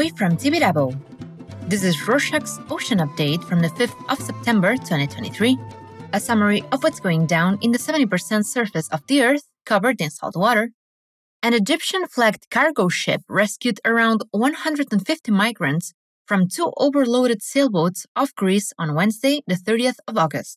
Ahoy from Tibidabo. This is Rorshok's Ocean Update from the 5th of September 2023. A summary of what's going down in the 70% surface of the Earth covered in salt water. An Egyptian flagged cargo ship rescued around 150 migrants from two overloaded sailboats off Greece on Wednesday, the 30th of August.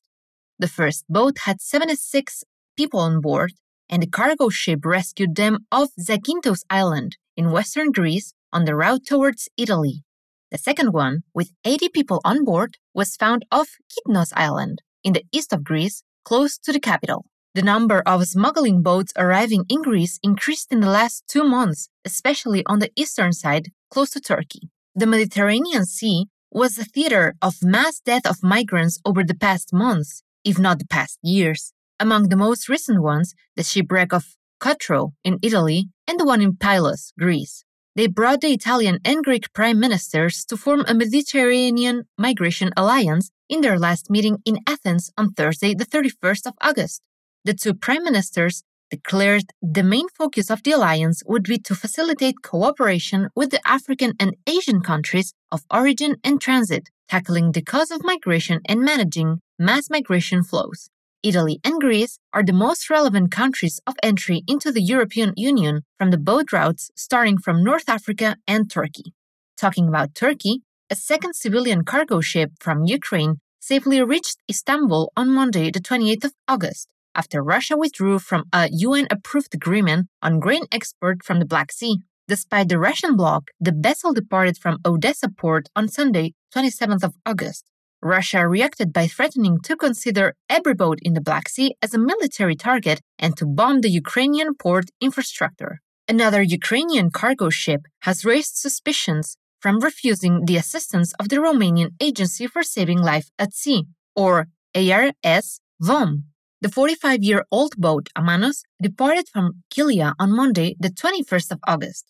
The first boat had 76 people on board, and the cargo ship rescued them off Zakynthos Island in western Greece on the route towards Italy. The second one, with 80 people on board, was found off Kythnos Island in the east of Greece, close to the capital. The number of smuggling boats arriving in Greece increased in the last two months, especially on the eastern side, close to Turkey. The Mediterranean Sea was the theater of mass death of migrants over the past months, if not the past years. Among the most recent ones, the shipwreck of Cutro in Italy and the one in Pylos, Greece. They brought the Italian and Greek prime ministers to form a Mediterranean migration alliance in their last meeting in Athens on Thursday, the 31st of August. The two prime ministers declared the main focus of the alliance would be to facilitate cooperation with the African and Asian countries of origin and transit, tackling the cause of migration and managing mass migration flows. Italy and Greece are the most relevant countries of entry into the European Union from the boat routes starting from North Africa and Turkey. Talking about Turkey, a second civilian cargo ship from Ukraine safely reached Istanbul on Monday, the 28th of August, after Russia withdrew from a UN approved agreement on grain export from the Black Sea. Despite the Russian block, the vessel departed from Odessa port on Sunday, 27th of August. Russia reacted by threatening to consider every boat in the Black Sea as a military target and to bomb the Ukrainian port infrastructure. Another Ukrainian cargo ship has raised suspicions from refusing the assistance of the Romanian Agency for Saving Life at Sea, or ARS VOM. The 45 year old boat Amanos departed from Kilia on Monday, the 21st of August.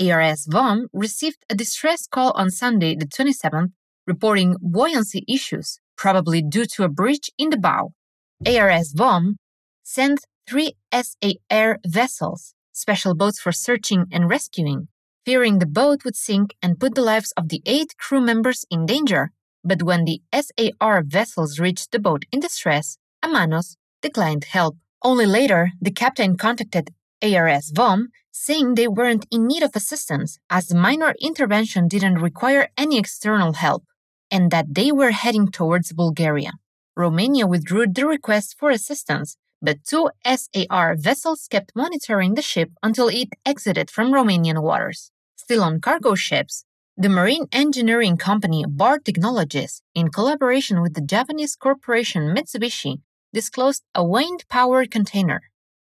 ARS VOM received a distress call on Sunday, the 27th, reporting buoyancy issues, probably due to a breach in the bow. ARS VOM sent three SAR vessels, special boats for searching and rescuing, fearing the boat would sink and put the lives of the eight crew members in danger. But when the SAR vessels reached the boat in distress, Amanos declined help. Only later, the captain contacted ARS VOM saying they weren't in need of assistance as the minor intervention didn't require any external help and that they were heading towards Bulgaria. Romania withdrew the request for assistance, but two SAR vessels kept monitoring the ship until it exited from Romanian waters. Still on cargo ships, the marine engineering company BAR Technologies, in collaboration with the Japanese corporation Mitsubishi, disclosed a wind powered container.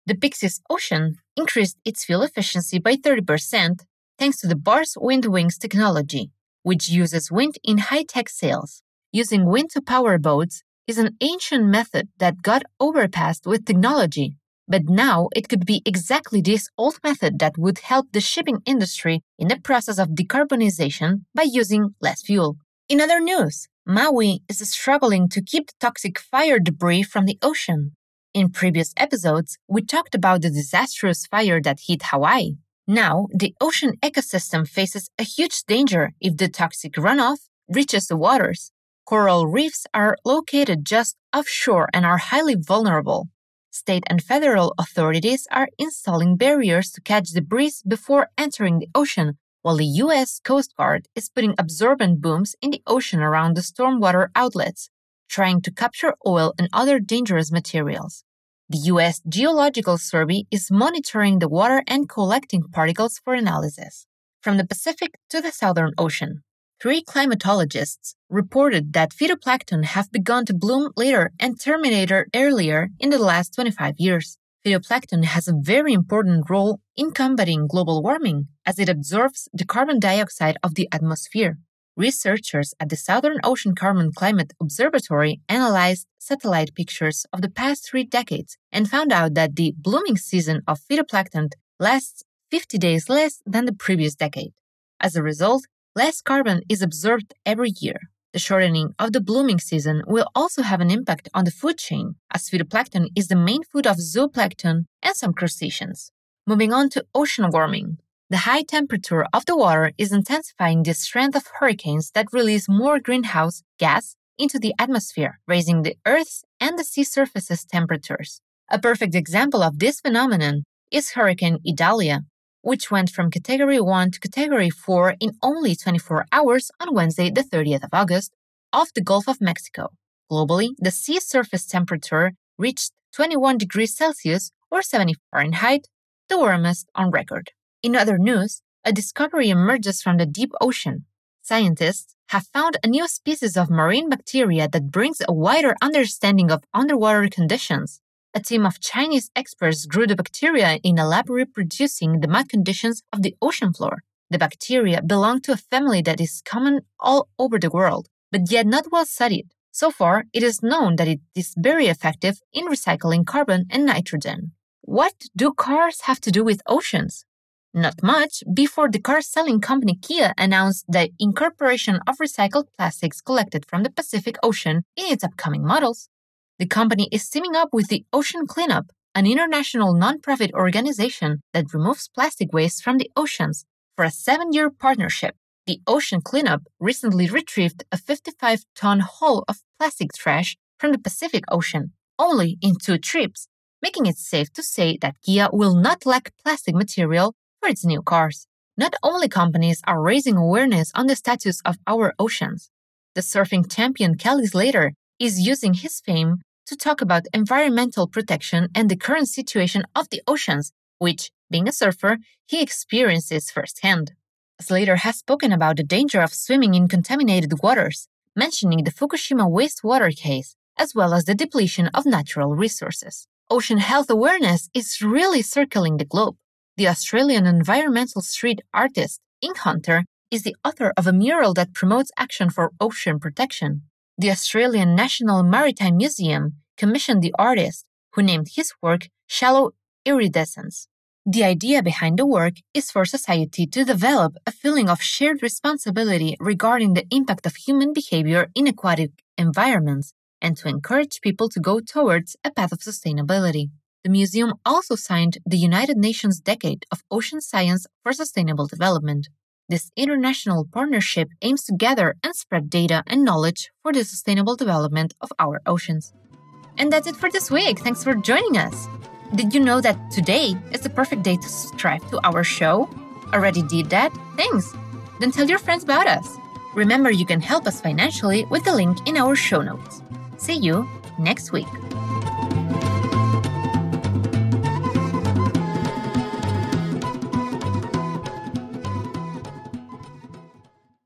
The Pyxis Ocean increased its fuel efficiency by 30% thanks to the BAR's Wind Wings technology, which uses wind in high tech sails. Using wind to power boats is an ancient method that got overpassed with technology, but now it could be exactly this old method that would help the shipping industry in the process of decarbonization by using less fuel. In other news, Maui is struggling to keep toxic fire debris from the ocean. In previous episodes, we talked about the disastrous fire that hit Hawaii. Now, the ocean ecosystem faces a huge danger if the toxic runoff reaches the waters. Coral reefs are located just offshore and are highly vulnerable. State and federal authorities are installing barriers to catch debris before entering the ocean, while the U.S. Coast Guard is putting absorbent booms in the ocean around the stormwater outlets, trying to capture oil and other dangerous materials. The US Geological Survey is monitoring the water and collecting particles for analysis. From the Pacific to the Southern Ocean, three climatologists reported that phytoplankton have begun to bloom later and terminated earlier in the last 25 years. Phytoplankton has a very important role in combating global warming as it absorbs the carbon dioxide of the atmosphere. Researchers at the Southern Ocean Carbon Climate Observatory analyzed satellite pictures of the past three decades and found out that the blooming season of phytoplankton lasts 50 days less than the previous decade. As a result, less carbon is absorbed every year. The shortening of the blooming season will also have an impact on the food chain, as phytoplankton is the main food of zooplankton and some crustaceans. Moving on to ocean warming. The high temperature of the water is intensifying the strength of hurricanes that release more greenhouse gas into the atmosphere, raising the Earth's and the sea surface's temperatures. A perfect example of this phenomenon is Hurricane Idalia, which went from Category 1 to Category 4 in only 24 hours on Wednesday, the 30th of August, off the Gulf of Mexico. Globally, the sea surface temperature reached 21 degrees Celsius or 70 Fahrenheit, the warmest on record. In other news, a discovery emerges from the deep ocean. Scientists have found a new species of marine bacteria that brings a wider understanding of underwater conditions. A team of Chinese experts grew the bacteria in a lab reproducing the mud conditions of the ocean floor. The bacteria belong to a family that is common all over the world, but yet not well studied. So far, it is known that it is very effective in recycling carbon and nitrogen. What do cars have to do with oceans? Not much before the car selling company Kia announced the incorporation of recycled plastics collected from the Pacific Ocean in its upcoming models. The company is teaming up with the Ocean Cleanup, an international nonprofit organization that removes plastic waste from the oceans, for a seven year partnership. The Ocean Cleanup recently retrieved a 55 ton haul of plastic trash from the Pacific Ocean, only in two trips, making it safe to say that Kia will not lack plastic material for its new cars. Not only companies are raising awareness on the status of our oceans. The surfing champion Kelly Slater is using his fame to talk about environmental protection and the current situation of the oceans, which, being a surfer, he experiences firsthand. Slater has spoken about the danger of swimming in contaminated waters, mentioning the Fukushima wastewater case, as well as the depletion of natural resources. Ocean health awareness is really circling the globe. The Australian environmental street artist, Ink Hunter, is the author of a mural that promotes action for ocean protection. The Australian National Maritime Museum commissioned the artist, who named his work Shallow Iridescence. The idea behind the work is for society to develop a feeling of shared responsibility regarding the impact of human behavior in aquatic environments and to encourage people to go towards a path of sustainability. The museum also signed the United Nations Decade of Ocean Science for Sustainable Development. This international partnership aims to gather and spread data and knowledge for the sustainable development of our oceans. And that's it for this week. Thanks for joining us. Did you know that today is the perfect day to subscribe to our show? Already did that? Thanks. Then tell your friends about us. Remember, you can help us financially with the link in our show notes. See you next week.